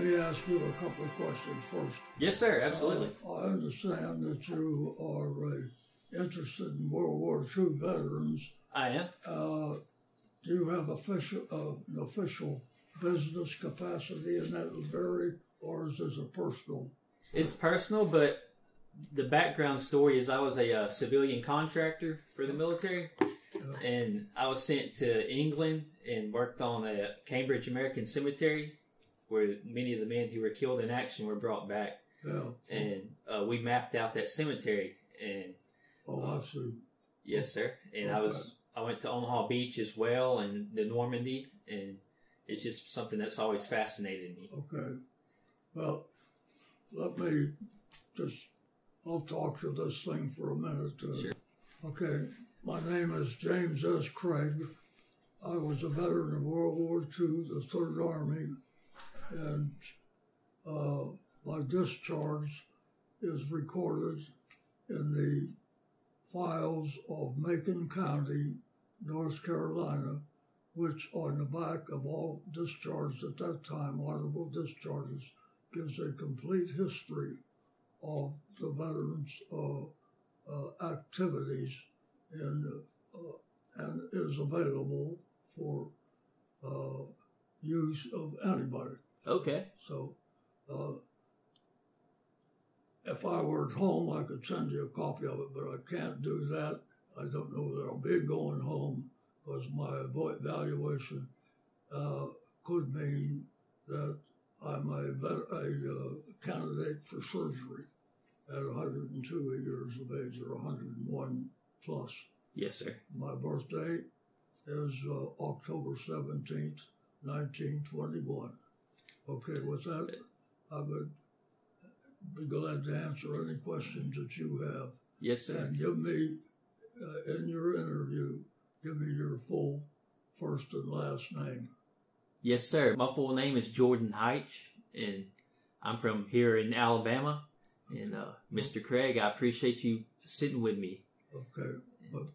let me ask you a couple of questions first. Yes, sir. Absolutely. Uh, I understand that you are uh, interested in World War II veterans. I am. Uh, do you have official uh, an official business capacity in that very, or is this a personal? It's personal, but the background story is I was a uh, civilian contractor for the military, and I was sent to England and worked on a Cambridge American Cemetery, where many of the men who were killed in action were brought back, Yeah. and uh, we mapped out that cemetery. And Oh, I see. yes, sir. And I was I went to Omaha Beach as well, and the Normandy, and it's just something that's always fascinated me. Okay. Well, let me just, I'll talk to this thing for a minute. Uh, Sure. Okay. My name is James S. Craig. I was a veteran of World War II, the Third Army, and uh, my discharge is recorded in the files of Macon County, North Carolina, which on the back of all discharges at that time, honorable discharges, gives a complete history of the veterans' uh, uh, activities and, uh, and is available for uh, use of anybody. Okay. So, uh, if I were at home, I could send you a copy of it, but I can't do that. I don't know that I'll be going home because my evaluation uh, could mean that I'm a, vet- a uh, candidate for surgery at 102 years of age or 101 plus. Yes, sir. My birthday is uh, October 17th, 1921. Okay, with that, I would be glad to answer any questions that you have. Yes, sir. And give me, uh, in your interview, give me your full first and last name. Yes, sir. My full name is Jordan Heitch, and I'm from here in Alabama. And uh, Mr. Craig, I appreciate you sitting with me. Okay, but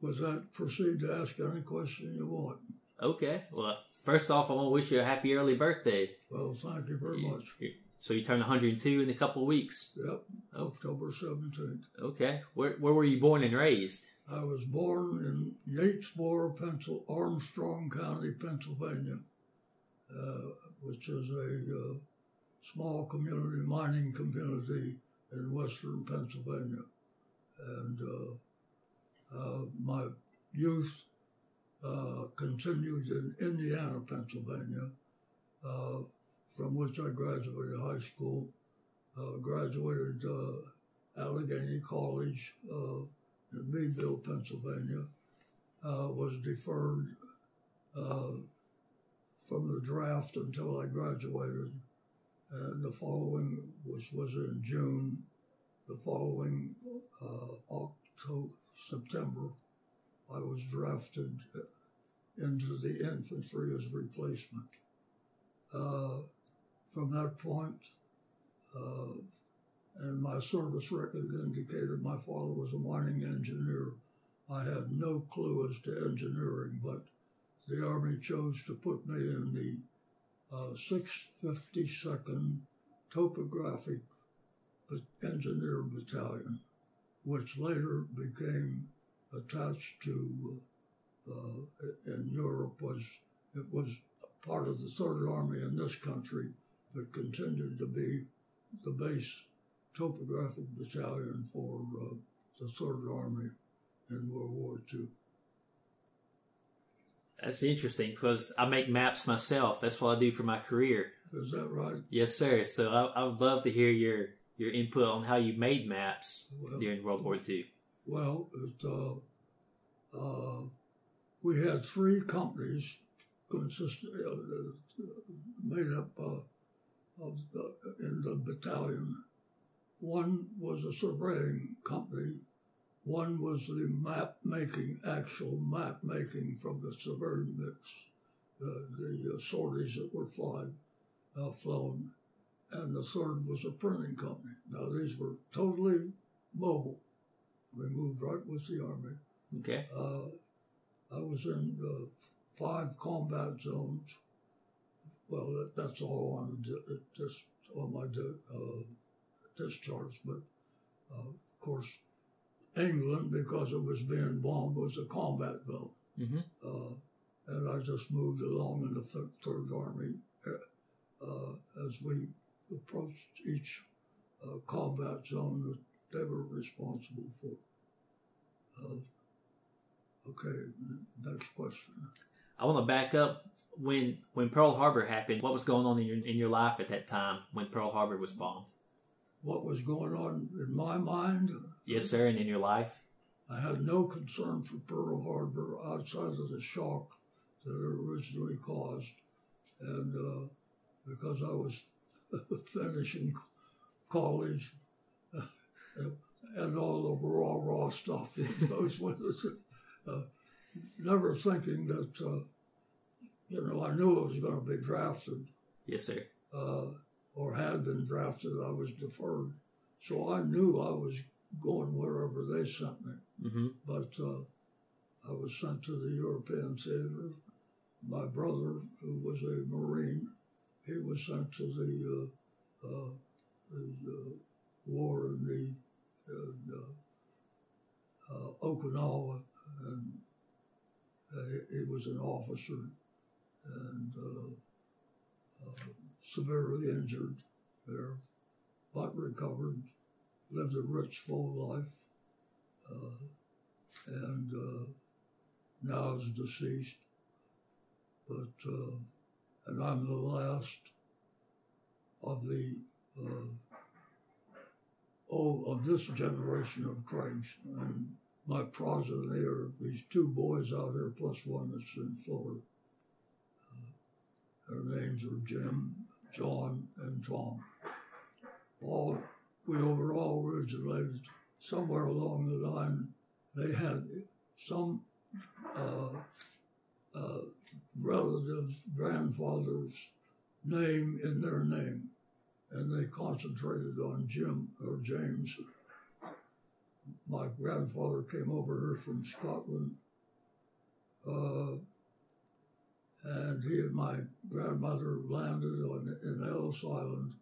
with that, proceed to ask any question you want. Okay. Well, first off, I want to wish you a happy early birthday. Well, thank you very much. So you turned 102 in a couple of weeks. Yep, Oh. October 17th. Okay. Where where were you born and raised? I was born in Yatesboro, Pencil, Armstrong County, Pennsylvania, uh, which is a uh, small community, mining community in western Pennsylvania. And uh, uh, my youth uh, continued in Indiana, Pennsylvania, uh, from which I graduated high school, uh, graduated uh, Allegheny College. Uh, in Meadville, Pennsylvania, was deferred from the draft until I graduated. And the following, which was in June, the following October, September, I was drafted into the infantry as replacement. Uh, from that point, uh, and my service record indicated my father was a mining engineer. I had no clue as to engineering, but the Army chose to put me in the uh, 652nd Topographic Engineer Battalion, which later became attached to uh, in Europe was it was part of the Third Army in this country, but continued to be the base topographic battalion for uh, the Third Army in World War II. That's interesting because I make maps myself. That's what I do for my career. Is that right? Yes, sir. So I, I would love to hear your your input on how you made maps Well, during World War II. Well it, uh, uh, we had three companies consist, uh, made up uh, of the, in the battalion. One was a surveying company. One was the map making, actual map making from the surveying mix, the, the uh, sorties that were flying, uh, flown. And the third was a printing company. Now, these were totally mobile. We moved right with the Army. Okay. Uh, I was in uh, five combat zones well, that, that's all on the just on my di- uh, discharge. But uh, of course, England, because it was being bombed, was a combat zone. hmm Uh, and I just moved along in the Third, Army uh, as we approached each uh, combat zone they were responsible for. Uh, okay, next question. I want to back up when when Pearl Harbor happened. What was going on in your in your life at that time when Pearl Harbor was bombed? What was going on in my mind? Yes, sir, and in your life. I had no concern for Pearl Harbor outside of the shock that it originally caused. And uh, because I was finishing college and all the raw, raw stuff those winters, uh, never thinking that, uh, you know, I knew I was going to be drafted Yes, sir. uh, or had been drafted. I was deferred. So I knew I was going wherever they sent me hmm but uh, I was sent to the European theater. My brother, who was a Marine, he was sent to the, uh, uh, the uh, war in the in, uh, uh, Okinawa, and uh, he, he was an officer and severely injured there, but recovered, lived a rich, full life and now is deceased. But and I'm the last of the uh, oh of this generation of Craigs, and my progeny are these two boys out here plus one that's in Florida. Uh, their names are Jim, John, and Tom. All we were all originated somewhere along the line, they had some uh, uh, relative's grandfather's name in their name, and they concentrated on Jim or James. My grandfather came over here from Scotland, uh, and he and my grandmother landed on, in Ellis Island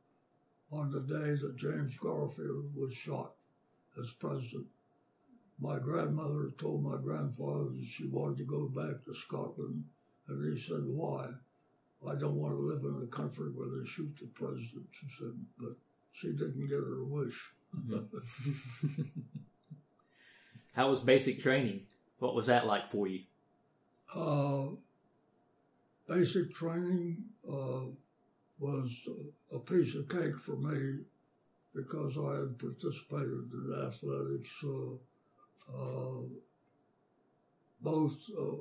on the day that James Garfield was shot as president. My grandmother told my grandfather that she wanted to go back to Scotland, and he said, Why? I don't want to live in a country where they shoot the president, she said, but she didn't get her wish. How was basic training? What was that like for you? Uh, basic training uh, was a piece of cake for me because I had participated in athletics, uh, uh, both uh,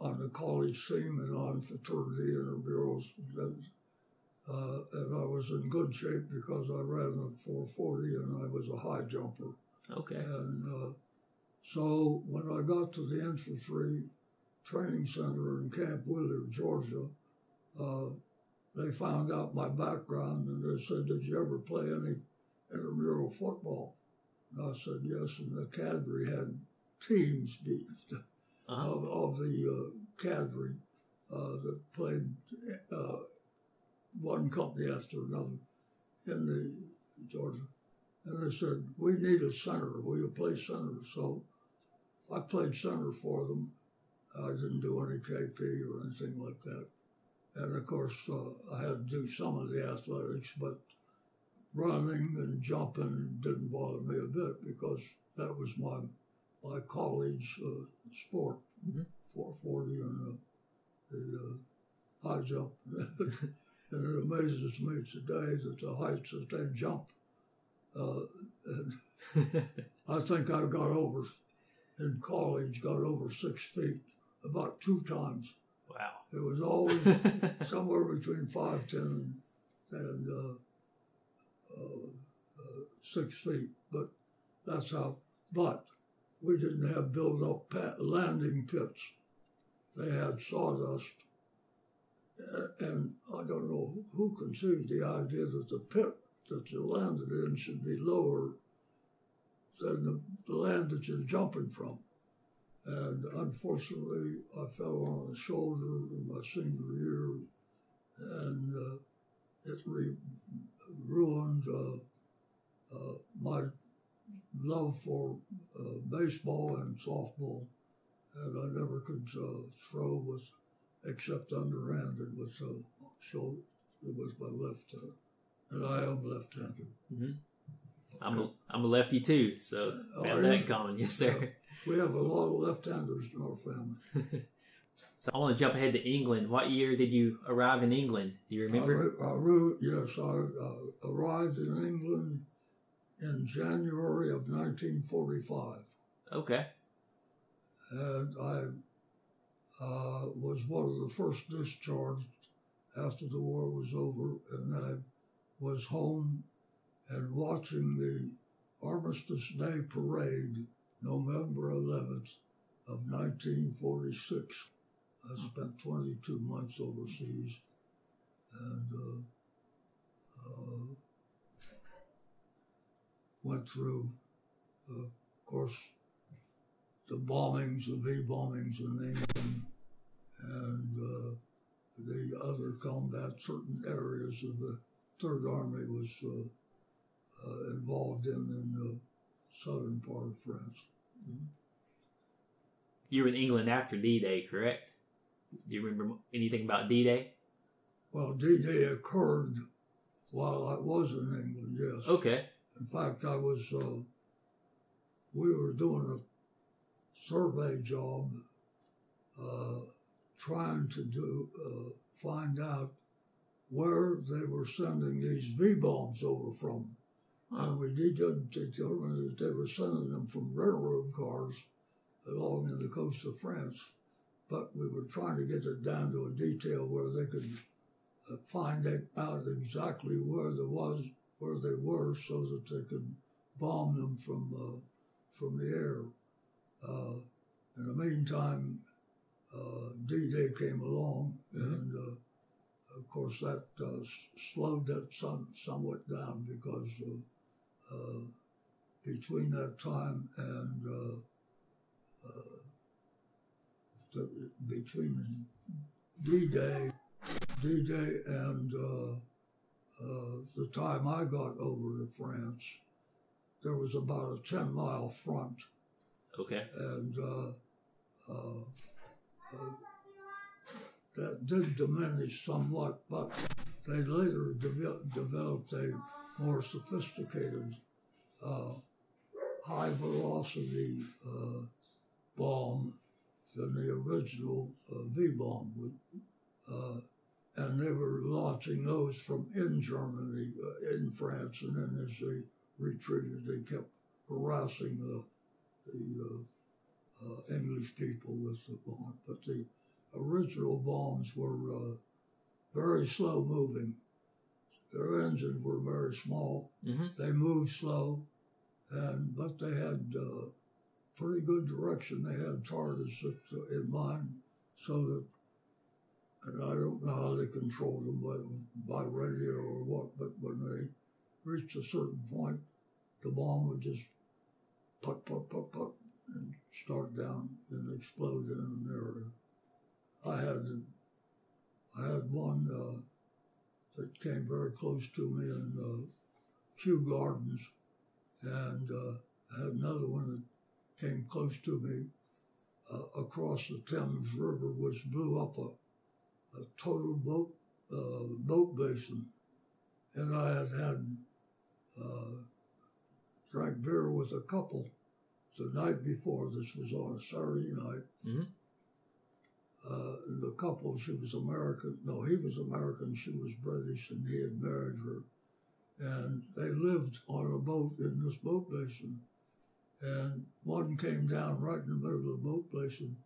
on the college team and on fraternity intramurals. And, uh, and I was in good shape because I ran a 440 and I was a high jumper. Okay. And uh, so when I got to the infantry training center in Camp Wheeler, Georgia, uh, they found out my background and they said, Did you ever play any intramural football? And I said, Yes. And the cadre had teams be, Uh-huh. of, of the uh, uh, that played uh, one company after another in the Georgia. And they said, We need a center. Will you play center? So I played center for them. I didn't do any KP or anything like that. And of course, uh, I had to do some of the athletics, but running and jumping didn't bother me a bit because that was my my college uh, sport, Mhm. 440 and uh, the uh, high jump. and it amazes me today that the heights that they jump. Uh, and I think I got over in college, got over six feet about two times. wow. It was always somewhere between five ten and uh, uh, uh, six feet, but that's how. But we didn't have built up landing pits. They had sawdust, and I don't know who conceived the idea that the pit that you landed in should be lower than the, the land that you're jumping from. And unfortunately, I fell on a shoulder in my senior year and uh, it re- ruined uh, uh, my love for uh, baseball and softball, and I never could uh, throw with except underhanded with uh, shoulder. It was my left, uh, and I am left-handed. I'm a, I'm a lefty too, so Oh, we have that in common. Yes, sir. We have a lot of left-handers in our family. So I want to jump ahead to England. What year did you arrive in England? Do you remember? I, I, yes, I uh, arrived in England in January of 1945. Okay. and I uh, was one of the first discharged after the war was over, and I was home and watching the Armistice Day parade, November 11th of 1946. I spent 22 months overseas, and uh, uh, went through, uh, of course, the bombings, the V bombings in England, and uh, the other combat, certain areas of the Third Army was uh, uh, involved in in the southern part of France. You were in England after D-Day, correct? Do you remember anything about D-Day? Well, D-Day occurred while I was in England. Yes. Okay. In fact, I was. Uh, we were doing a survey job, uh, trying to do uh, find out where they were sending these V bombs over from, and we did determine that they were sending them from railroad cars along in the coast of France. But we were trying to get it down to a detail where they could uh, find out exactly where there was where they were so that they could bomb them from uh, from the air. Uh, in the meantime, uh, D-Day came along, and uh, of course that uh, slowed that some, somewhat down because uh, uh, between that time and uh, uh, the, between D-Day, D-Day and uh, uh, the time I got over to France, there was about a 10 mile front, Okay. and uh, uh, uh, that did diminish somewhat, but they later deve- developed a more sophisticated, uh, high velocity uh, bomb than the original uh, V bomb. Uh, and they were launching those from in Germany, uh, in France, and then as they retreated, they kept harassing the the uh, uh, English people with the bomb. But the original bombs were uh, very slow moving. Their engines were very small. Mm-hmm. They moved slow, and but they had uh, pretty good direction. They had targets in mind, so that and I don't know how they controlled them by, by radio or what, but when they reached a certain point, the bomb would just put, put, put, put, and start down and explode in an area. I had, I had one uh, that came very close to me in uh, Kew Gardens, and uh, I had another one that came close to me uh, across the Thames River, which blew up a a total boat uh, boat basin, and I had had uh, drank beer with a couple the night before. This was on a Saturday night. Mhm. Uh, the couple, she was American. No, he was American. She was British, and he had married her. And they lived on a boat in this boat basin. And one came down right in the middle of the boat basin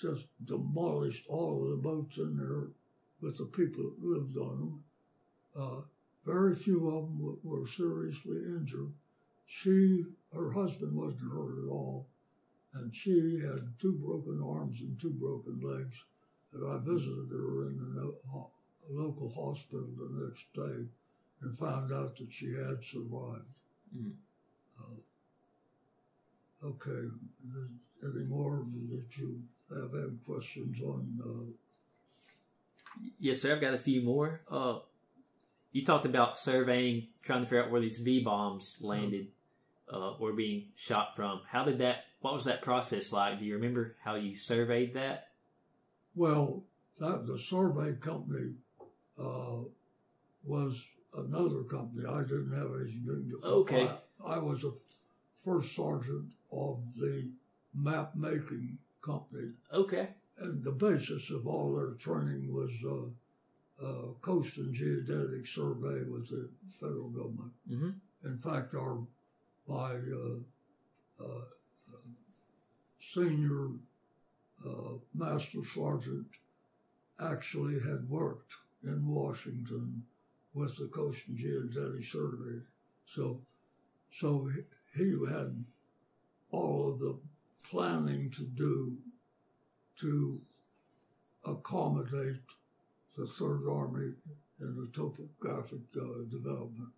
just demolished all of the boats in there with the people that lived on them. Uh, very few of them w- were seriously injured. She, her husband wasn't hurt at all, and she had two broken arms and two broken legs. And I visited her in the no- ho- local hospital the next day and found out that she had survived. Mhm. Uh, okay, any more that you have any questions on uh, Yes, sir. I've got a few more. Uh, you talked about surveying, trying to figure out where these V bombs landed, uh, were being shot from. How did that? What was that process like? Do you remember how you surveyed that? Well, that the survey company uh, was another company. I didn't have anything to do. Okay. I, I was a first sergeant of the map making company, Okay. and the basis of all their training was uh, uh, coast and geodetic survey with the federal government. Mm-hmm. In fact, our my uh, uh, senior uh, master sergeant actually had worked in Washington with the Coast and Geodetic Survey, so so he, he had all of the planning to do to accommodate the Third Army in the topographic uh, development.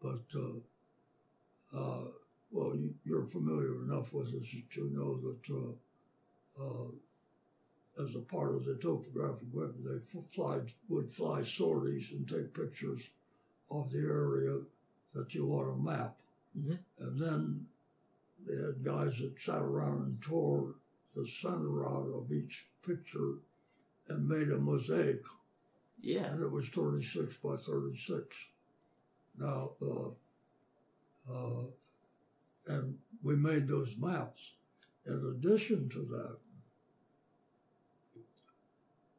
But, uh, uh, well, you, you're familiar enough with it that you know that uh, uh, as a part of the topographic web, they fly, would fly sorties and take pictures of the area that you want to map. Mhm. And then they had guys that sat around and tore the center out of each picture and made a mosaic Yeah. and it was 36 by 36. Now, uh, uh, and we made those maps. In addition to that,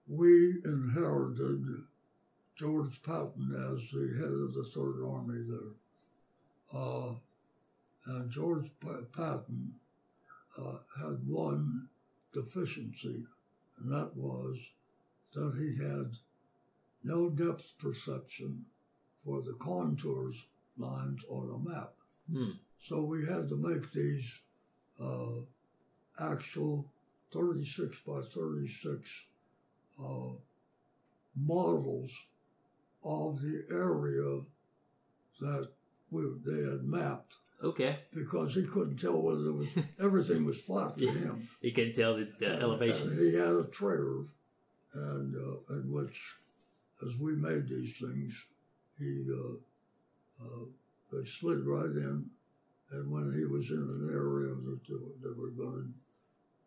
we inherited George Patton as the head of the Third Army there. Uh, and George Pa- Patton uh, had one deficiency, and that was that he had no depth perception for the contours lines on a map. Hmm. So we had to make these uh, actual 36 by 36 uh, models of the area that we, they had mapped Okay. because he couldn't tell whether it was everything was flat to him. You can tell the, And- elevation. and he had a trailer, and uh, in which, as we made these things, he uh, uh, they slid right in, and when he was in an area that they, were- they were going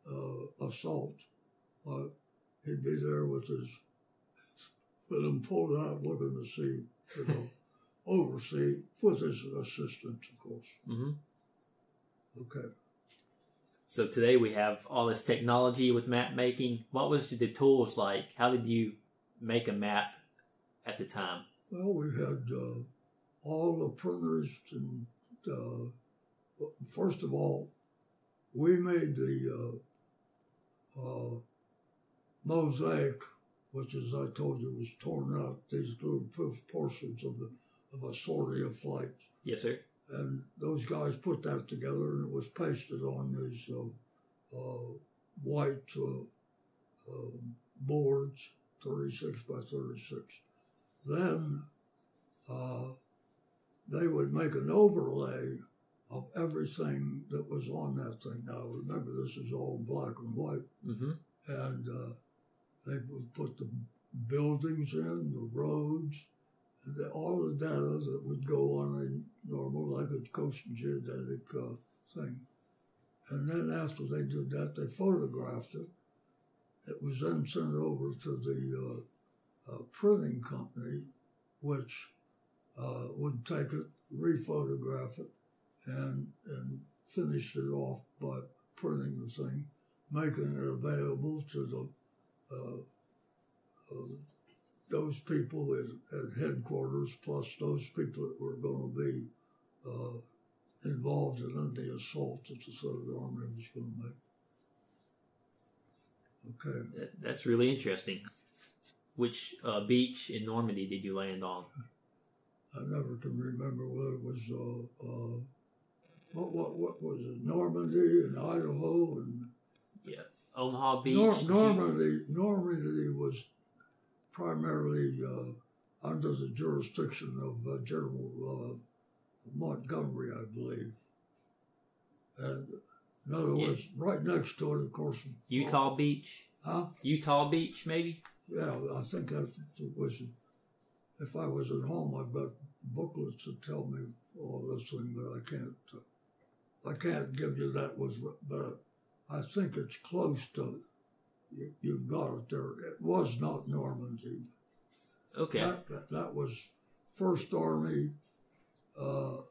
to uh, assault, uh, he'd be there with his with him pulled out, looking to see, you know, oversee with his assistant, of course. hmm Okay. So today we have all this technology with map making. What was the tools like? How did you make a map at the time? Well, we had uh, all the printers, and uh, first of all, we made the uh, uh, mosaic, which, as I told you, was torn out these little fifth portions of the of a sortie of flight, Yes, sir. and those guys put that together, and it was pasted on these uh, uh, white uh, uh, boards, thirty six by thirty six. Then uh, they would make an overlay of everything that was on that thing. Now, remember, this is all black and white, Mm-hmm. and uh, they would put the buildings in, the roads, the, all the data that would go on a normal, like a coast and geodetic uh, thing. And then after they did that, they photographed it. It was then sent over to the uh, uh, printing company, which uh, would take it, rephotograph it, and and finish it off by printing the thing, making it available to the uh, those people at, at headquarters, plus those people that were going to be uh, involved in the assault that the Third Army was going to make. Okay. That's really interesting. Which uh, beach in Normandy did you land on? I never can remember whether it was uh, uh, what what what was it Normandy and Idaho and yeah, Omaha Beach. Nor- Normandy Normandy was primarily uh, under the jurisdiction of uh, General uh, Montgomery, I believe. And in other Yeah. words, right next to it, of course. Utah Beach. Huh? Utah Beach, maybe. yeah, I think that was. If I was at home, I've got booklets that tell me all this thing, but I can't. Uh, I can't give you that was, but I think it's close to. You, you've got it there. It was not Normandy. Okay. That, that, that was First Army uh,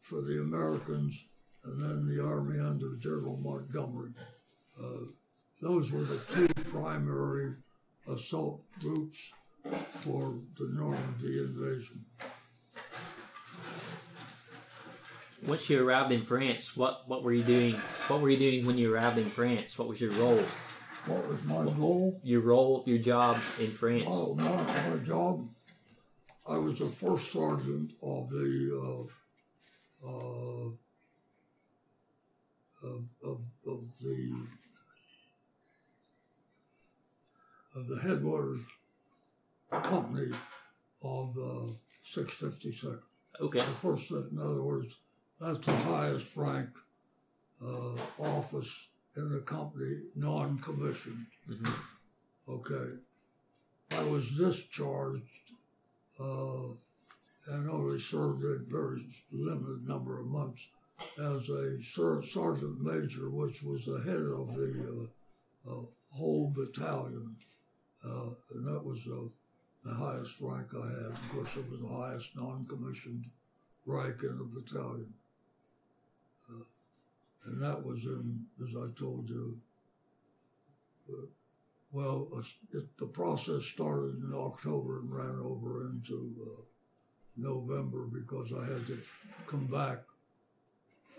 for the Americans, and then the Army under General Montgomery. Uh, those were the two primary assault groups for the Normandy invasion. Once you arrived in France, what, what were you doing? What were you doing when you arrived in France? What was your role? What was my goal? Your role, your job in France. Oh, my, my job. I was the first sergeant of the uh, uh, of, of, of the of the headquarters company of uh, 652nd. Okay. The first, in other words, that's the highest rank uh, office in the company, non-commissioned. Mm-hmm. Okay. I was discharged uh, and only served a very limited number of months as a ser- sergeant major, which was the head of the uh, uh, whole battalion. Uh, and that was uh, the highest rank I had. Of course, it was the highest non-commissioned rank in the battalion. Uh, and that was in, as I told you, uh, well, it, the process started in October and ran over into uh, November because I had to come back.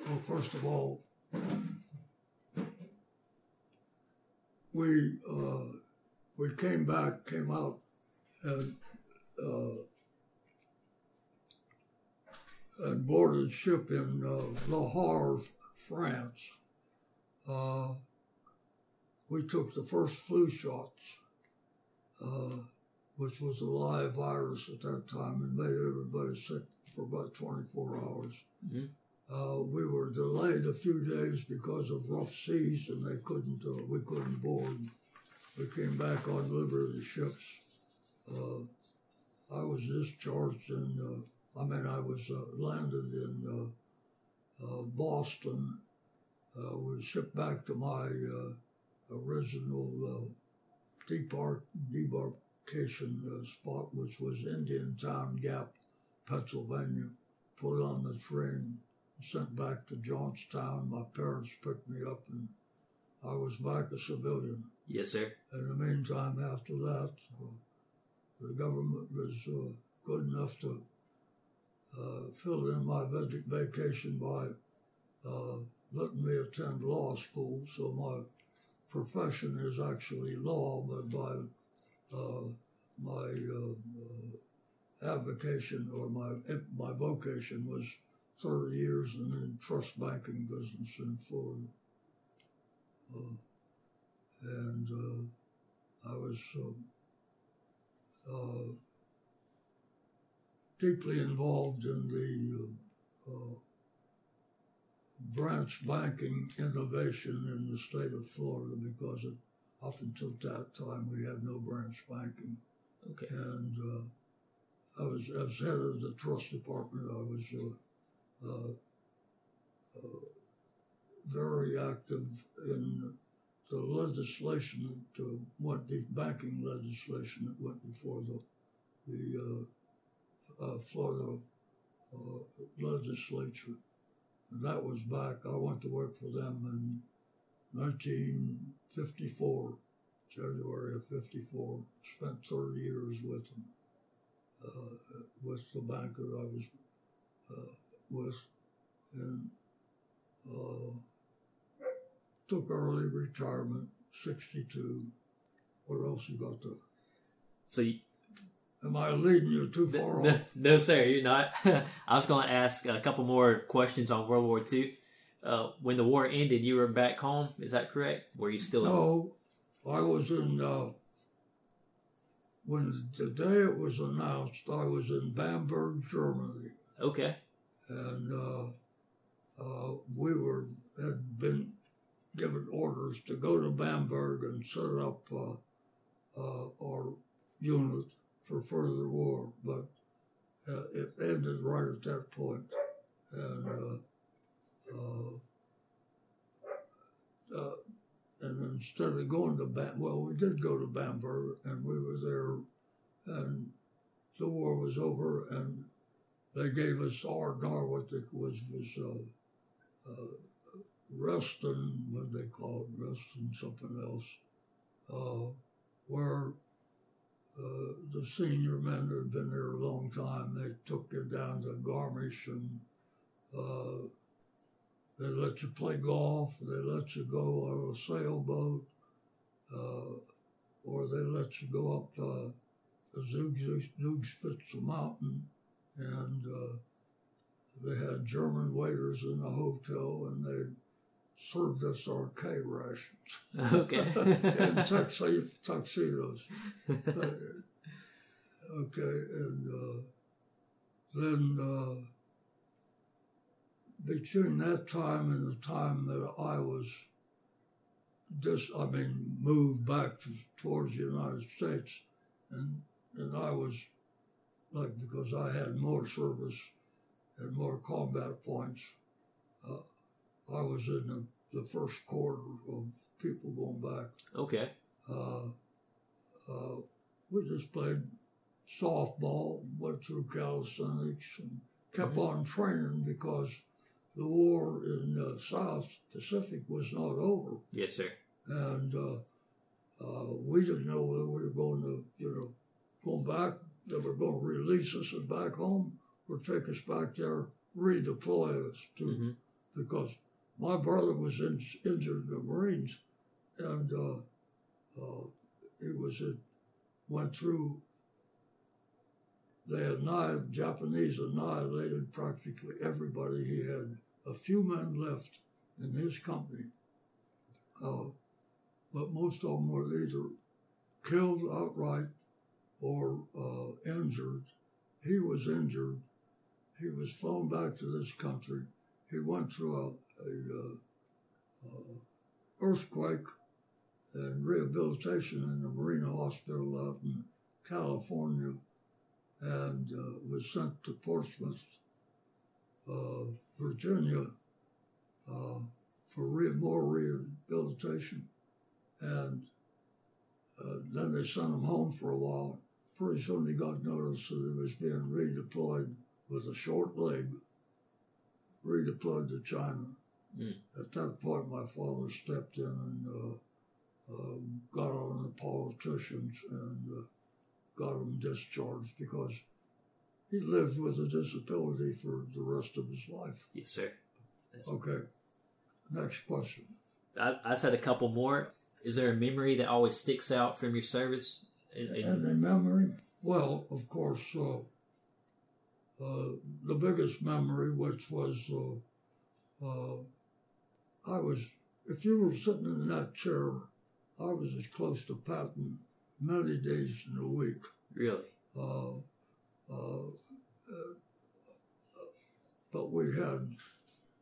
Well, first of all, we uh, we came back, came out, and uh, and boarded ship in uh, Havre, France. Uh, we took the first flu shots, uh, which was a live virus at that time, and made everybody sick for about 24 hours. Mm-hmm. Uh, we were delayed a few days because of rough seas, and they couldn't. Uh, we couldn't board. We came back on Liberty ships. Uh, I was discharged and Uh, I mean, I was uh, landed in uh, Boston. was shipped back to my original uh, debark, debarkation uh, spot, which was Indiantown Gap, Pennsylvania. Put on the train, sent back to Johnstown. My parents picked me up, and I was back a civilian. Yes, sir. In the meantime, after that, uh, the government was uh, good enough to uh, fill in my vacation by uh, letting me attend law school. So my profession is actually law, but by uh, my uh, avocation or my my vocation was 30 years in the trust banking business in Florida. Uh, and uh, I was uh, deeply involved in the branch banking innovation in the state of Florida because it, up until that time we had no branch banking. Okay. And uh, I was as head of the trust department. I was uh, uh, uh very active in the legislation that uh, went the banking legislation that went before the the uh, Florida legislature. And that was back, I went to work for them in 1954, January of 54. Spent 30 years with them, uh, with the bank that I was uh, with. And uh, took early retirement, 62. What else you got to? So Am I leading you too far no, off? No, sir, you're not. I was going to ask a couple more questions on World War II. Uh, when the war ended, you were back home. Is that correct? Were you still? No, I was in. Uh, when the day it was announced, I was in Bamberg, Germany. Okay. And uh, uh, we were had been given orders to go to Bamberg and set up uh, uh, our unit for further war, but uh, it ended right at that point. And uh, uh, uh, and instead of going to Bam, well, we did go to Bamberg, and we were there, and the war was over, and they gave us R and what they was uh, Reston, what they called Reston something else, uh, where uh, the senior men that had been there a long time, they took you down to Garmisch and uh, they let you play golf, they let you go on a sailboat, uh, or they let you go up uh, the Zugspitze mountain and uh, they had German waiters in the hotel and they served us our K rations. Okay. and tuxedos. tuxedos. okay, and uh, then uh, between that time and the time that I was just, I mean, moved back to, towards the United States, and and I was like because I had more service and more combat points. Uh, I was in the the first quarter of people going back. Okay. Uh, uh, we just played softball, went through calisthenics, and kept mm-hmm. on training because the war in the South Pacific was not over. Yes, sir. And uh, uh we didn't know whether we were going to, you know, go back, they were going to release us back home or take us back there, redeploy us to, mm-hmm. because my brother was in, injured in the Marines, and uh, uh, he was it went through. They had Japanese annihilated practically everybody. He had a few men left in his company, uh, but most of them were either killed outright or uh, injured. He was injured. He was flown back to this country. He went through a a uh, uh, earthquake and rehabilitation in the Marine Hospital out in California and uh, was sent to Portsmouth, uh, Virginia, uh, for re- more rehabilitation. And uh, then they sent him home for a while. Pretty soon he got notice that he was being redeployed with a short leg, redeployed to China. Mm. At that point, my father stepped in and uh, uh, got on the politicians and uh, got him discharged because he lived with a disability for the rest of his life. Yes, sir. That's okay. Next question. I, I just had a couple more. Is there a memory that always sticks out from your service? In, in... Any memory? Well, of course, uh, uh, the biggest memory, which was uh, uh I was, if you were sitting in that chair, I was as close to Patton many days in a week. Really? Uh, uh, uh, but we had,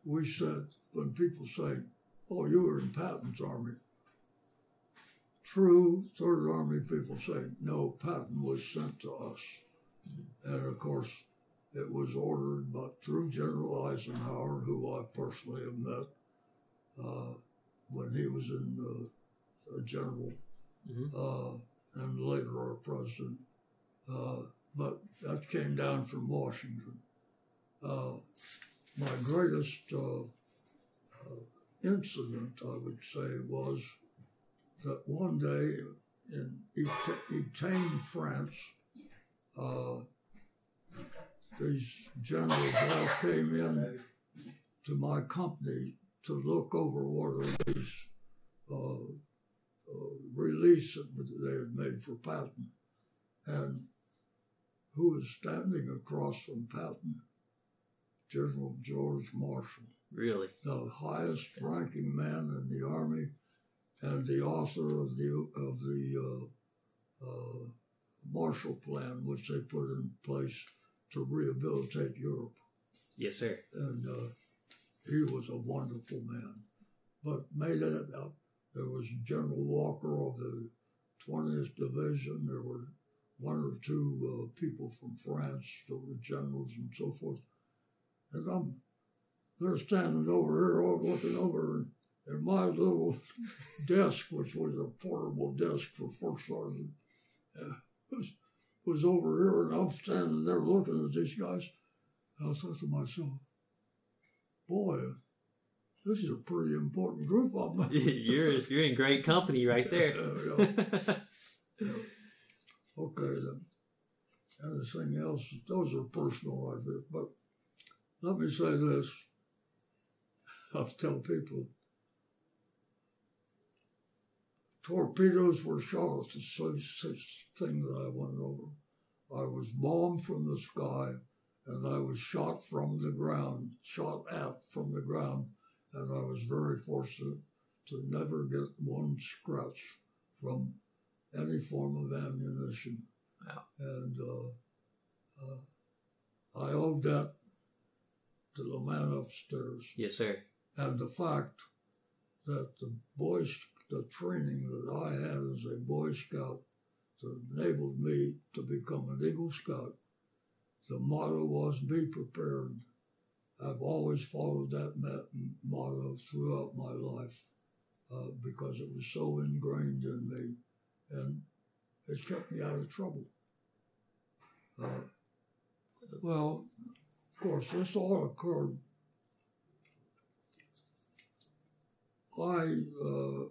we said, when people say, oh, you were in Patton's army, true Third Army people say, no, Patton was sent to us. And of course, it was ordered but through General Eisenhower, who I personally have met, uh, when he was in uh, a general mm-hmm. uh, and later our president. Uh, but that came down from Washington. Uh, my greatest uh, incident, I would say, was that one day in Etienne, France, these generals all came in to my company to look over one of these uh, uh, reliefs that they had made for Patton. And who was standing across from Patton? General George Marshall. Really? The highest ranking man in the Army and the author of the, of the uh, uh, Marshall Plan, which they put in place to rehabilitate Europe. Yes, sir. And uh, he was a wonderful man. But made it up. There was General Walker of the 20th Division. There were one or two uh, people from France, there were generals and so forth. And I'm, they're standing over here, all looking over, and my little desk, which was a portable desk for first sergeant, uh, was, was over here, and I'm standing there looking at these guys. And I thought to myself, boy, this is a pretty important group. I'm you're you're in great company right there. yeah, yeah. Yeah. Okay, then. Anything else? Those are personal ideas. But let me say this. I tell people torpedoes were shot at the sixth thing that I went over. I was bombed from the sky and I was shot from the ground, shot at from the ground, and I was very fortunate to never get one scratch from any form of ammunition. Wow. And uh, uh, I owed that to the man upstairs. Yes, sir. And the fact that the boys, the training that I had as a Boy Scout that enabled me to become an Eagle Scout, the motto was be prepared. I've always followed that motto throughout my life uh, because it was so ingrained in me and it kept me out of trouble. Uh, well, of course, this all occurred. I uh,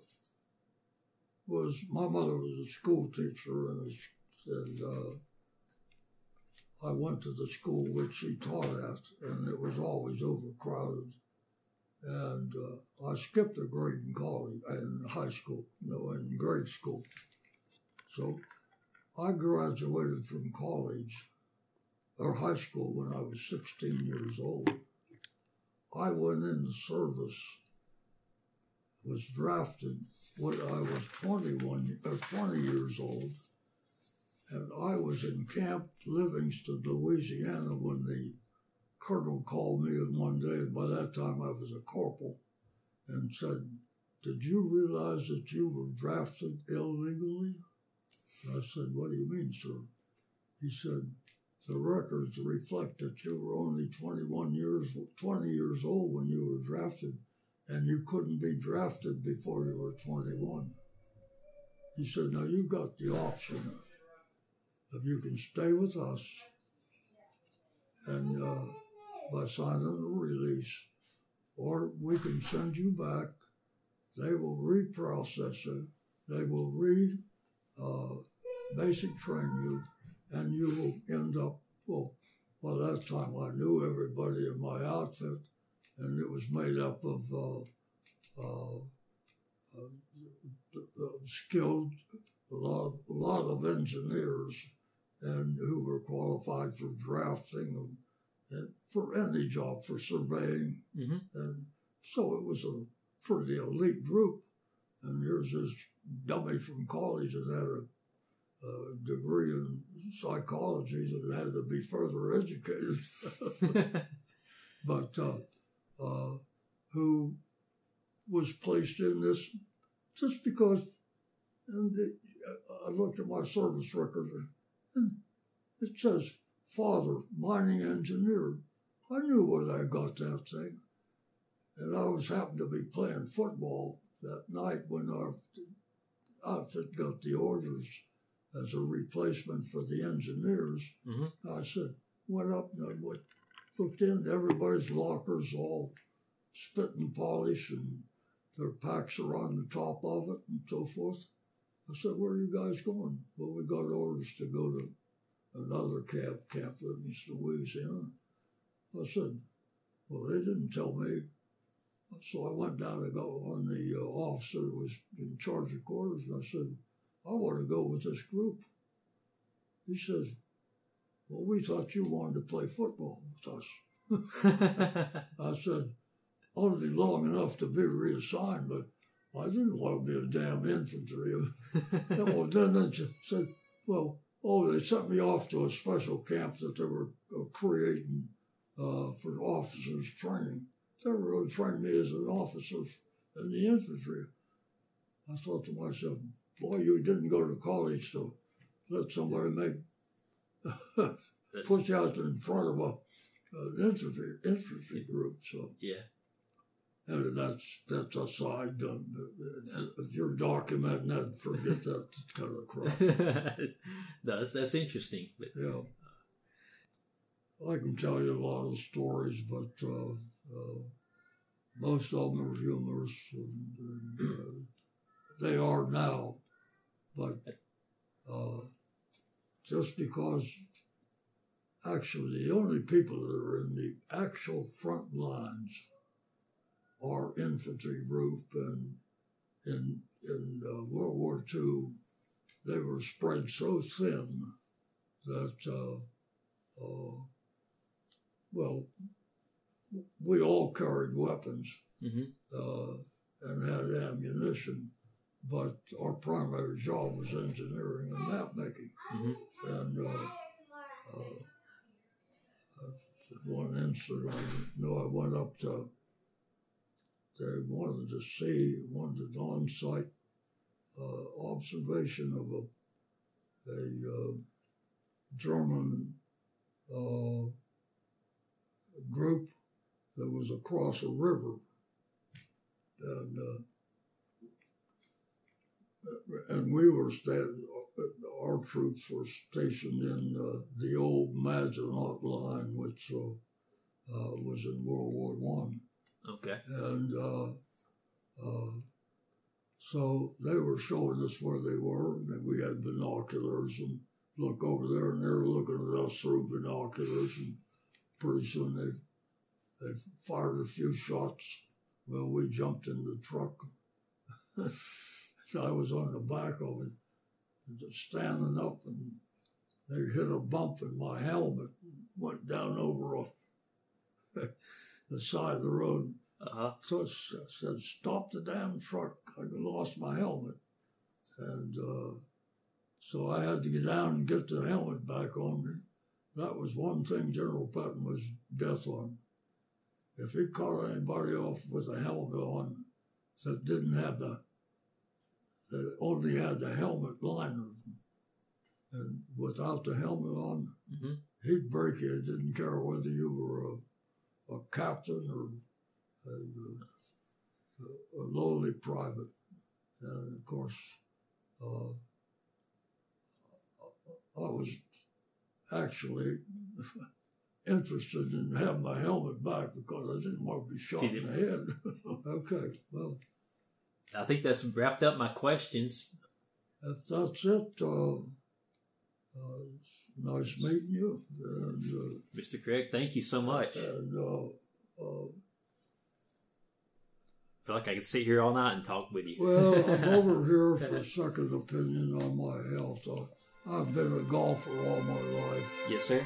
was, my mother was a school teacher, and, and uh, I went to the school which she taught at, and it was always overcrowded. And uh, I skipped a grade in college, in high school, you know, in grade school. So I graduated from college or high school when I was 16 years old. I went into service, was drafted when I was 21 or 20 years old, and I was in Camp Livingston, Louisiana, when the colonel called me one day, and by that time I was a corporal, and said, Did you realize that you were drafted illegally? I said, What do you mean, sir? He said, The records reflect that you were only 21 years, 20 years old when you were drafted, and you couldn't be drafted before you were 21. He said, Now you've got the option of you can stay with us and uh, by signing a release, or we can send you back. They will reprocess it. They will re uh, basic train you, and you will end up, well, by that time I knew everybody in my outfit, and it was made up of uh, uh, uh skilled, a lot, a lot of engineers, and who were qualified for drafting and, for any job, for surveying, mm-hmm. and so it was a pretty elite group. And here's this dummy from college that had a uh, degree in psychology that had to be further educated, but uh, uh, who was placed in this just because. And it, I looked at my service record, and it says father, mining engineer. I knew where I got that thing. And I was happened to be playing football that night when our outfit got the orders as a replacement for the engineers. Mm-hmm. I said, went up and I looked in, everybody's lockers all spit and polish and their packs are on the top of it and so forth. I said, where are you guys going? Well, we got orders to go to another camp, Camp Livingston, Louisiana. I said, well, they didn't tell me. So I went down and got on the uh, officer who was in charge of quarters, and I said, I want to go with this group. He says, Well, we thought you wanted to play football with us. I said, Only long enough to be reassigned, but I didn't want to be a damn infantry. well, then they said, Well, oh, they sent me off to a special camp that they were uh, creating uh, for officers training. They were going to train me as an officer in the infantry. I thought to myself, boy, you didn't go to college, so let somebody make put you out in front of a an infantry infantry group. So yeah. And that's that's a side. Um, if you're documenting that, forget that kind of crap. that's, that's interesting. But Yeah. I can tell you a lot of stories, but uh, uh, most of them are humorous, and, and uh, they are now. But uh, just because, actually, the only people that are in the actual front lines are infantry group, and in in uh, World War II, they were spread so thin that. Uh, uh, well, we all carried weapons hmm uh, and had ammunition, but our primary job was engineering and map making. hmm And uh, one incident, I know I went up to, they wanted to see, wanted on site uh, observation of a, a uh, German uh, group that was across a river. And, uh, and we were sta- our troops were stationed in uh, the old Maginot Line, which uh, was in World War One, Okay. and uh, uh, so they were showing us where they were, and we had binoculars and look over there, and they're looking at us through binoculars, and pretty soon they they fired a few shots. Well, we jumped in the truck. I was on the back of it, just standing up, and they hit a bump, and my helmet went down over a, the side of the road. Uh huh. So I said, "Stop the damn truck!" I lost my helmet, and uh, so I had to get down and get the helmet back on me. That was one thing General Patton was death on. If he caught anybody off with a helmet on that didn't have the, that only had the helmet liner, and without the helmet on, hmm he'd break you. It didn't care whether you were a, a captain or a, a, a lowly private. And of course, uh, I was actually interested in having my helmet back because I didn't want to be shot in the head. okay, well, I think that's wrapped up my questions. if that's it, uh, uh, nice meeting you. And, uh, Mr. Craig, thank you so much. I and uh, uh, feel like I could sit here all night and talk with you. Well, I'm over here for a second opinion on my health. I, I've been a golfer all my life, yes, sir.